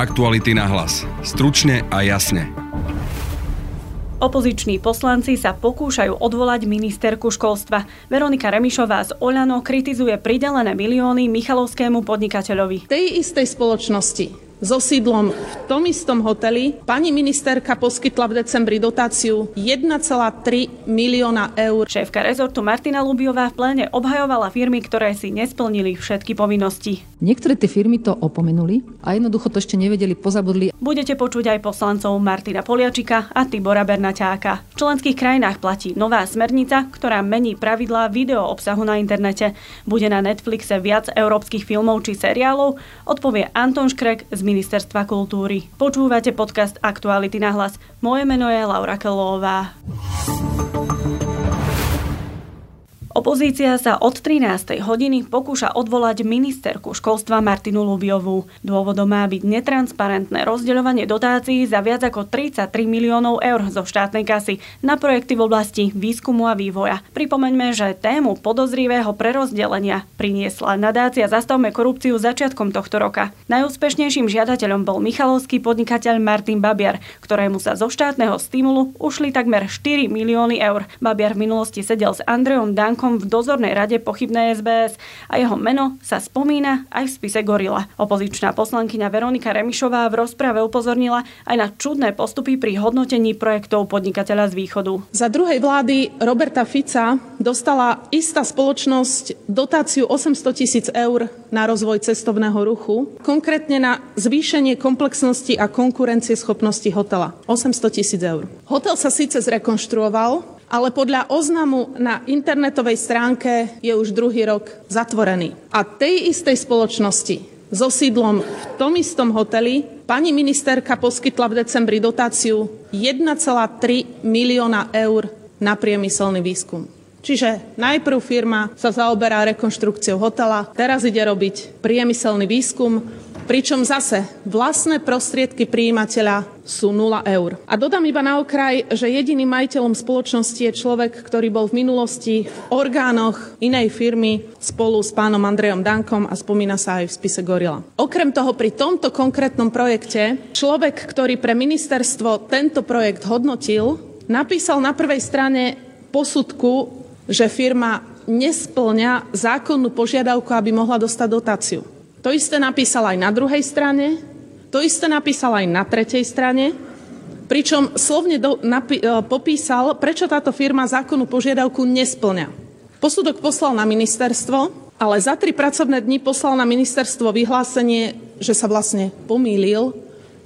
Aktuality na hlas. Stručne a jasne. Opoziční poslanci sa pokúšajú odvolať ministerku školstva. Veronika Remišová z Oľano kritizuje pridelené milióny Michalovskému podnikateľovi. Tej istej spoločnosti so sídlom v tom istom hoteli. Pani ministerka poskytla v decembri dotáciu 1,3 milióna eur. Šéfka rezortu Martina Lubiová v pléne obhajovala firmy, ktoré si nesplnili všetky povinnosti. Niektoré tie firmy to opomenuli a jednoducho to ešte nevedeli, pozabudli. Budete počuť aj poslancov Martina Poliačika a Tibora Bernaťáka. V členských krajinách platí nová smernica, ktorá mení pravidlá video obsahu na internete. Bude na Netflixe viac európskych filmov či seriálov, odpovie Anton Škrek z Ministerstva kultúry. Počúvate podcast Aktuality na hlas. Moje meno je Laura Kelová. Opozícia sa od 13. hodiny pokúša odvolať ministerku školstva Martinu Lubiovú. Dôvodom má byť netransparentné rozdeľovanie dotácií za viac ako 33 miliónov eur zo štátnej kasy na projekty v oblasti výskumu a vývoja. Pripomeňme, že tému podozrivého prerozdelenia priniesla nadácia Zastavme korupciu začiatkom tohto roka. Najúspešnejším žiadateľom bol michalovský podnikateľ Martin Babiar, ktorému sa zo štátneho stimulu ušli takmer 4 milióny eur. Babiar v minulosti sedel s Andreom Dankom článkom v dozornej rade pochybnej SBS a jeho meno sa spomína aj v spise Gorila. Opozičná poslankyňa Veronika Remišová v rozprave upozornila aj na čudné postupy pri hodnotení projektov podnikateľa z východu. Za druhej vlády Roberta Fica dostala istá spoločnosť dotáciu 800 tisíc eur na rozvoj cestovného ruchu, konkrétne na zvýšenie komplexnosti a konkurencie schopnosti hotela. 800 tisíc eur. Hotel sa síce zrekonštruoval, ale podľa oznamu na internetovej stránke je už druhý rok zatvorený. A tej istej spoločnosti so sídlom v tom istom hoteli pani ministerka poskytla v decembri dotáciu 1,3 milióna eur na priemyselný výskum. Čiže najprv firma sa zaoberá rekonštrukciou hotela, teraz ide robiť priemyselný výskum, pričom zase vlastné prostriedky príjimateľa sú 0 eur. A dodám iba na okraj, že jediným majiteľom spoločnosti je človek, ktorý bol v minulosti v orgánoch inej firmy spolu s pánom Andrejom Dankom a spomína sa aj v spise Gorila. Okrem toho pri tomto konkrétnom projekte človek, ktorý pre ministerstvo tento projekt hodnotil, napísal na prvej strane posudku, že firma nesplňa zákonnú požiadavku, aby mohla dostať dotáciu. To isté napísal aj na druhej strane, to isté napísal aj na tretej strane, pričom slovne do, napi, e, popísal, prečo táto firma zákonnú požiadavku nesplňa. Posudok poslal na ministerstvo, ale za tri pracovné dni poslal na ministerstvo vyhlásenie, že sa vlastne pomýlil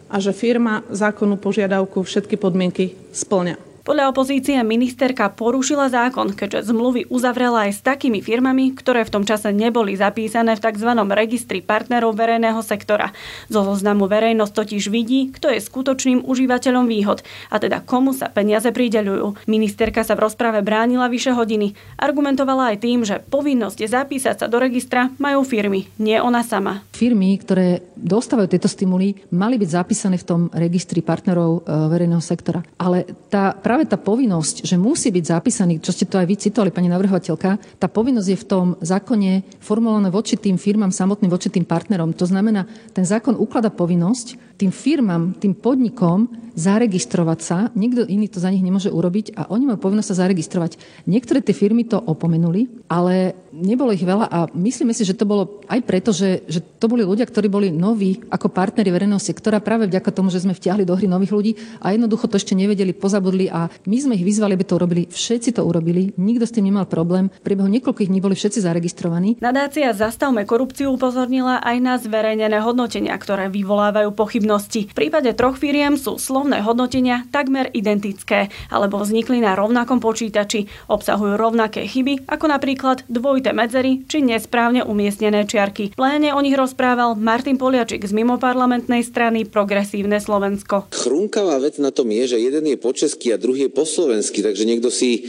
a že firma zákonnú požiadavku všetky podmienky splňa. Podľa opozície ministerka porušila zákon, keďže zmluvy uzavrela aj s takými firmami, ktoré v tom čase neboli zapísané v tzv. registri partnerov verejného sektora. Zo zoznamu verejnosť totiž vidí, kto je skutočným užívateľom výhod a teda komu sa peniaze prideľujú. Ministerka sa v rozprave bránila vyše hodiny. Argumentovala aj tým, že povinnosť zapísať sa do registra majú firmy, nie ona sama. Firmy, ktoré dostávajú tieto stimuly, mali byť zapísané v tom registri partnerov e, verejného sektora. Ale tá práve tá povinnosť, že musí byť zapísaný, čo ste to aj vy citovali, pani navrhovateľka, tá povinnosť je v tom zákone formulovaná voči tým firmám samotným, voči tým partnerom. To znamená, ten zákon uklada povinnosť tým firmám, tým podnikom zaregistrovať sa. Nikto iný to za nich nemôže urobiť a oni majú povinnosť sa zaregistrovať. Niektoré tie firmy to opomenuli, ale nebolo ich veľa a myslíme si, že to bolo aj preto, že, že to boli ľudia, ktorí boli noví ako partneri verejného sektora práve vďaka tomu, že sme vtiahli do hry nových ľudí a jednoducho to ešte nevedeli, pozabudli a my sme ich vyzvali, aby to urobili. Všetci to urobili, nikto s tým nemal problém. V priebehu niekoľkých dní boli všetci zaregistrovaní. Nadácia Zastavme korupciu upozornila aj na zverejnené hodnotenia, ktoré vyvolávajú pochybnosti. V prípade troch firiem sú slo slovné hodnotenia takmer identické, alebo vznikli na rovnakom počítači, obsahujú rovnaké chyby, ako napríklad dvojité medzery či nesprávne umiestnené čiarky. Pléne o nich rozprával Martin Poliačik z mimoparlamentnej strany Progresívne Slovensko. Chrunkavá vec na tom je, že jeden je po česky a druhý je po slovensky, takže niekto si e,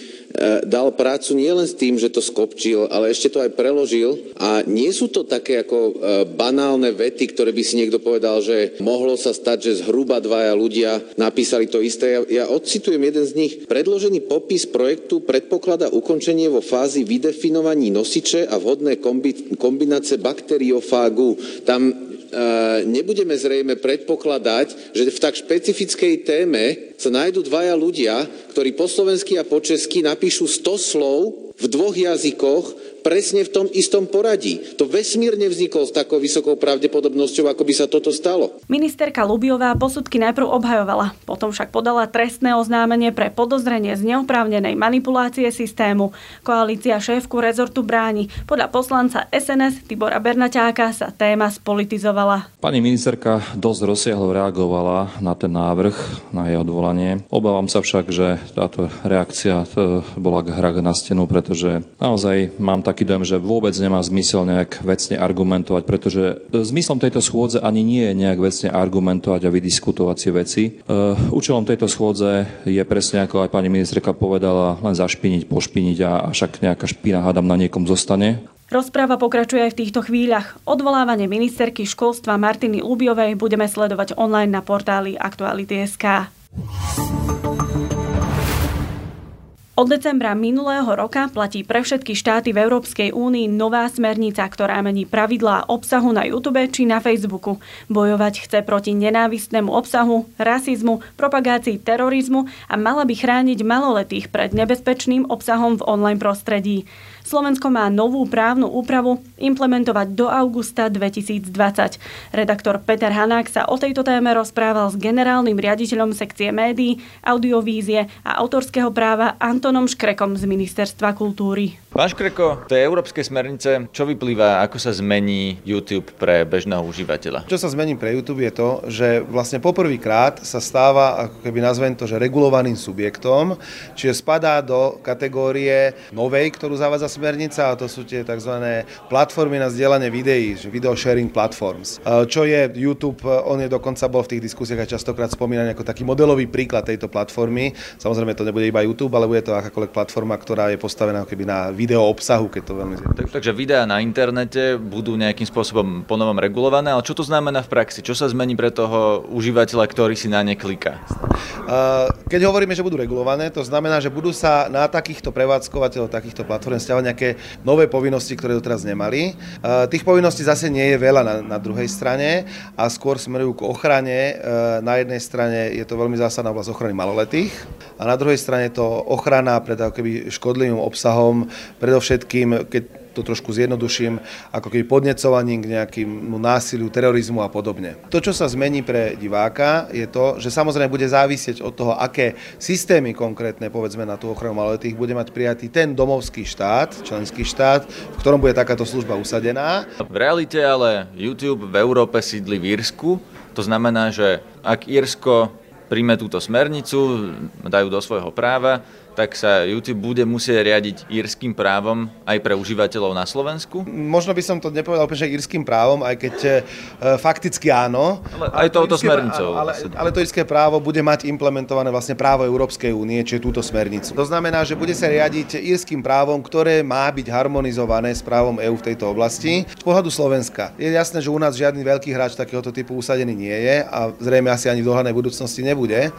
dal prácu nielen s tým, že to skopčil, ale ešte to aj preložil. A nie sú to také ako e, banálne vety, ktoré by si niekto povedal, že mohlo sa stať, že zhruba dvaja ľudia napísali to isté. Ja, ja odcitujem jeden z nich. Predložený popis projektu predpokladá ukončenie vo fázi vydefinovaní nosiče a vhodné kombi, kombinácie bakteriofágu. Tam nebudeme zrejme predpokladať, že v tak špecifickej téme sa nájdú dvaja ľudia, ktorí po slovensky a po česky napíšu 100 slov v dvoch jazykoch presne v tom istom poradí. To vesmírne vzniklo s takou vysokou pravdepodobnosťou, ako by sa toto stalo. Ministerka Lubiová posudky najprv obhajovala, potom však podala trestné oznámenie pre podozrenie z neoprávnenej manipulácie systému. Koalícia šéfku rezortu bráni. Podľa poslanca SNS Tibora Bernaťáka sa téma spolitizovala. Pani ministerka dosť rozsiahlo reagovala na ten návrh, na jej odvolanie. Obávam sa však, že táto reakcia bola hra na stenu, pretože naozaj mám tak taký dojem, že vôbec nemá zmysel nejak vecne argumentovať, pretože zmyslom tejto schôdze ani nie je nejak vecne argumentovať a vydiskutovať si veci. E, účelom tejto schôdze je presne ako aj pani ministerka povedala, len zašpiniť, pošpiniť a však nejaká špina hádam na niekom zostane. Rozpráva pokračuje aj v týchto chvíľach. Odvolávanie ministerky školstva Martiny Lubiovej budeme sledovať online na portáli Aktuality.sk. Od decembra minulého roka platí pre všetky štáty v Európskej únii nová smernica, ktorá mení pravidlá obsahu na YouTube či na Facebooku. Bojovať chce proti nenávistnému obsahu, rasizmu, propagácii terorizmu a mala by chrániť maloletých pred nebezpečným obsahom v online prostredí. Slovensko má novú právnu úpravu implementovať do augusta 2020. Redaktor Peter Hanák sa o tejto téme rozprával s generálnym riaditeľom sekcie médií, audiovízie a autorského práva Antonom Škrekom z Ministerstva kultúry. Pán Škreko, tej európskej smernice, čo vyplýva, ako sa zmení YouTube pre bežného užívateľa? Čo sa zmení pre YouTube je to, že vlastne poprvýkrát sa stáva, ako keby nazvem to, že regulovaným subjektom, čiže spadá do kategórie novej, ktorú zavádza smernica, a to sú tie tzv. platformy na zdieľanie videí, že video sharing platforms. Čo je YouTube, on je dokonca bol v tých diskusiách aj častokrát spomínaný ako taký modelový príklad tejto platformy. Samozrejme to nebude iba YouTube, ale bude to akákoľvek platforma, ktorá je postavená keby na video obsahu, keď to veľmi tak, Takže videá na internete budú nejakým spôsobom ponovom regulované, ale čo to znamená v praxi? Čo sa zmení pre toho užívateľa, ktorý si na ne kliká? Keď hovoríme, že budú regulované, to znamená, že budú sa na takýchto prevádzkovateľov, takýchto platform stiavať nejaké nové povinnosti, ktoré doteraz nemali. Tých povinností zase nie je veľa na, na druhej strane a skôr smerujú k ochrane. Na jednej strane je to veľmi zásadná oblasť ochrany maloletých a na druhej strane to ochrana pred škodlivým obsahom, predovšetkým, keď to trošku zjednoduším, ako keby podnecovaním k nejakému násiliu, terorizmu a podobne. To, čo sa zmení pre diváka, je to, že samozrejme bude závisieť od toho, aké systémy konkrétne, povedzme na tú ochranu maloletých, bude mať prijatý ten domovský štát, členský štát, v ktorom bude takáto služba usadená. V realite ale YouTube v Európe sídli v Írsku, to znamená, že ak Írsko príjme túto smernicu, dajú do svojho práva, tak sa YouTube bude musieť riadiť írským právom aj pre užívateľov na Slovensku? Možno by som to nepovedal že írským právom, aj keď e, fakticky áno. Ale aj touto smernicou. Ale, ale, ale to írske právo bude mať implementované vlastne právo Európskej únie, čiže túto smernicu. To znamená, že bude sa riadiť írským právom, ktoré má byť harmonizované s právom EÚ v tejto oblasti. Z pohľadu Slovenska je jasné, že u nás žiadny veľký hráč takéhoto typu usadený nie je a zrejme asi ani v dohľadnej budúcnosti nebude.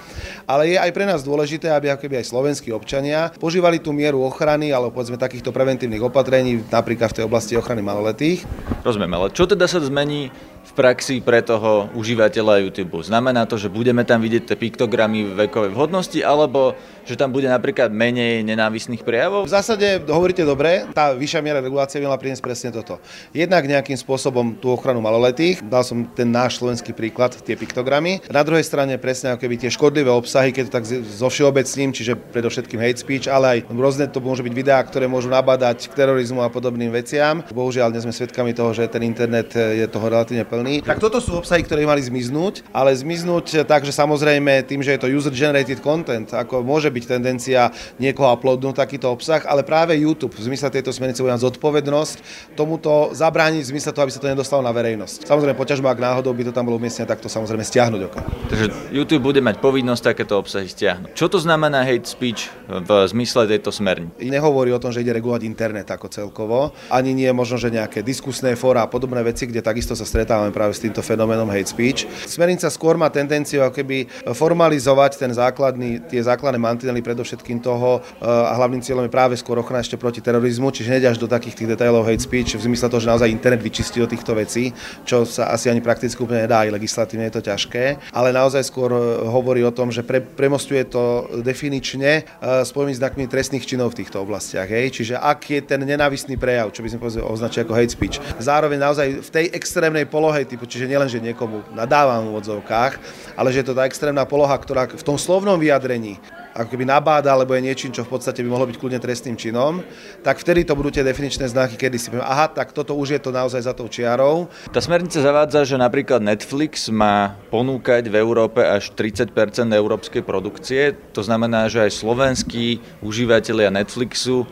Ale je aj pre nás dôležité, aby aj slovenský občan občania požívali tú mieru ochrany alebo povedzme takýchto preventívnych opatrení, napríklad v tej oblasti ochrany maloletých. Rozumiem, ale čo teda sa zmení v praxi pre toho užívateľa YouTube? Znamená to, že budeme tam vidieť tie piktogramy vekovej vhodnosti, alebo že tam bude napríklad menej nenávisných prejavov? V zásade hovoríte dobre, tá vyššia miera regulácie mala priniesť presne toto. Jednak nejakým spôsobom tú ochranu maloletých, dal som ten náš slovenský príklad, tie piktogramy. Na druhej strane presne ako keby tie škodlivé obsahy, keď to tak zo všeobecním, čiže predovšetkým hate speech, ale aj rôzne to môžu byť videá, ktoré môžu nabadať k terorizmu a podobným veciam. Bohužiaľ, dnes sme svedkami toho, že ten internet je toho relatívne plný. Tak toto sú obsahy, ktoré mali zmiznúť, ale zmiznúť tak, že samozrejme tým, že je to user-generated content, ako môže byť tendencia niekoho uploadnúť takýto obsah, ale práve YouTube v zmysle tejto smernice bude zodpovednosť tomuto zabrániť v zmysle toho, aby sa to nedostalo na verejnosť. Samozrejme, poťažmo, ak náhodou by to tam bolo umiestnené, tak to samozrejme stiahnuť oka. Takže YouTube bude mať povinnosť takéto obsahy stiahnuť. Čo to znamená hate speech v zmysle tejto smernice? Nehovorí o tom, že ide regulovať internet ako celkovo, ani nie možno, že nejaké diskusné fóra a podobné veci, kde takisto sa stretávame práve s týmto fenoménom hate speech. Smernica skôr má tendenciu keby formalizovať ten základný, tie základné mantinely predovšetkým toho a hlavným cieľom je práve skôr ochrana ešte proti terorizmu, čiže nejde až do takých tých detailov hate speech v zmysle toho, že naozaj internet vyčistí od týchto vecí, čo sa asi ani prakticky úplne nedá, aj legislatívne je to ťažké, ale naozaj skôr hovorí o tom, že pre, premostuje to definične s znakmi trestných činov v týchto oblastiach. Hej? Čiže ak je ten nenávistný prejav, čo by sme povedali označili ako hate speech, zároveň naozaj v tej extrémnej polohe typu, čiže nielen, že niekomu nadávam v odzovkách, ale že je to tá extrémna poloha, ktorá v tom slovnom vyjadrení ako keby nabáda, alebo je niečím, čo v podstate by mohlo byť kľudne trestným činom, tak vtedy to budú tie definičné znaky, kedy si poviem, aha, tak toto už je to naozaj za tou čiarou. Tá smernica zavádza, že napríklad Netflix má ponúkať v Európe až 30% európskej produkcie. To znamená, že aj slovenskí užívateľia Netflixu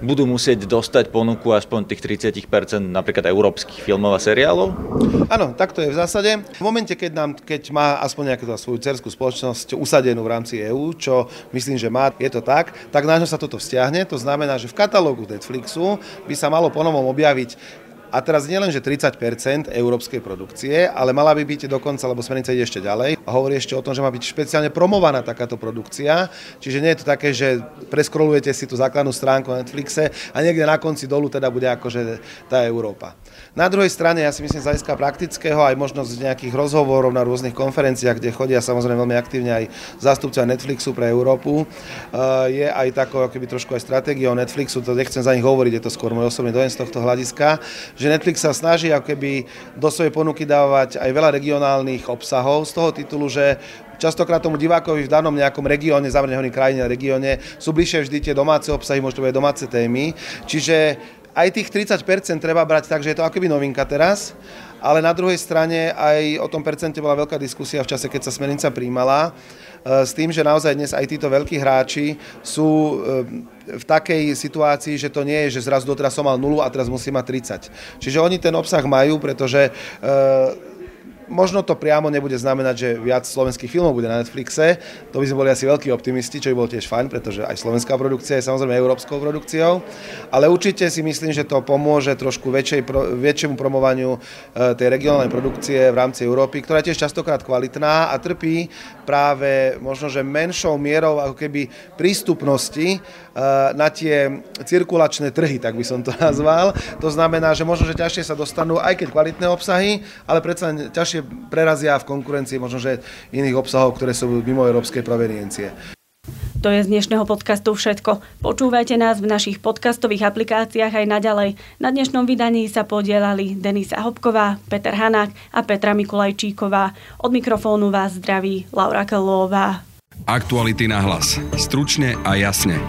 budú musieť dostať ponuku aspoň tých 30% napríklad európskych filmov a seriálov? Áno, tak to je v zásade. V momente, keď, nám, keď má aspoň nejakú svoju cerskú spoločnosť usadenú v rámci EÚ, čo myslím, že má, je to tak, tak ňo sa toto vzťahne. To znamená, že v katalógu Netflixu by sa malo ponovom objaviť a teraz nie len, že 30% európskej produkcie, ale mala by byť dokonca, lebo smernica ide ešte ďalej a hovorí ešte o tom, že má byť špeciálne promovaná takáto produkcia. Čiže nie je to také, že preskrolujete si tú základnú stránku na Netflixe a niekde na konci dolu teda bude akože tá Európa. Na druhej strane, ja si myslím, z hľadiska praktického aj možnosť nejakých rozhovorov na rôznych konferenciách, kde chodia samozrejme veľmi aktívne aj zástupcovia Netflixu pre Európu, eh, je aj takou keby trošku aj stratégiou Netflixu, to nechcem za nich hovoriť, je to skôr môj osobný dojem z tohto hľadiska, že Netflix sa snaží ako keby do svojej ponuky dávať aj veľa regionálnych obsahov z toho titulu, že častokrát tomu divákovi v danom nejakom regióne, zavrnehonej krajine, regióne sú bližšie vždy tie domáce obsahy, možno aj domáce témy. Čiže aj tých 30% treba brať tak, že je to akoby novinka teraz, ale na druhej strane aj o tom percente bola veľká diskusia v čase, keď sa smernica príjmala, e, s tým, že naozaj dnes aj títo veľkí hráči sú e, v takej situácii, že to nie je, že zrazu doteraz som mal 0 a teraz musím mať 30. Čiže oni ten obsah majú, pretože e, Možno to priamo nebude znamenať, že viac slovenských filmov bude na Netflixe. To by sme boli asi veľkí optimisti, čo by bolo tiež fajn, pretože aj slovenská produkcia je samozrejme európskou produkciou. Ale určite si myslím, že to pomôže trošku väčšej, väčšiemu promovaniu e, tej regionálnej produkcie v rámci Európy, ktorá je tiež častokrát kvalitná a trpí práve možno, že menšou mierou ako keby prístupnosti e, na tie cirkulačné trhy, tak by som to nazval. To znamená, že možno, že ťažšie sa dostanú, aj keď kvalitné obsahy, ale predsa ťažšie lepšie prerazia v konkurencii možno, že iných obsahov, ktoré sú mimo európskej proveniencie. To je z dnešného podcastu všetko. Počúvajte nás v našich podcastových aplikáciách aj naďalej. Na dnešnom vydaní sa podielali Denisa Hopková, Peter Hanák a Petra Mikulajčíková. Od mikrofónu vás zdraví Laura Kelová. Aktuality na hlas. Stručne a jasne.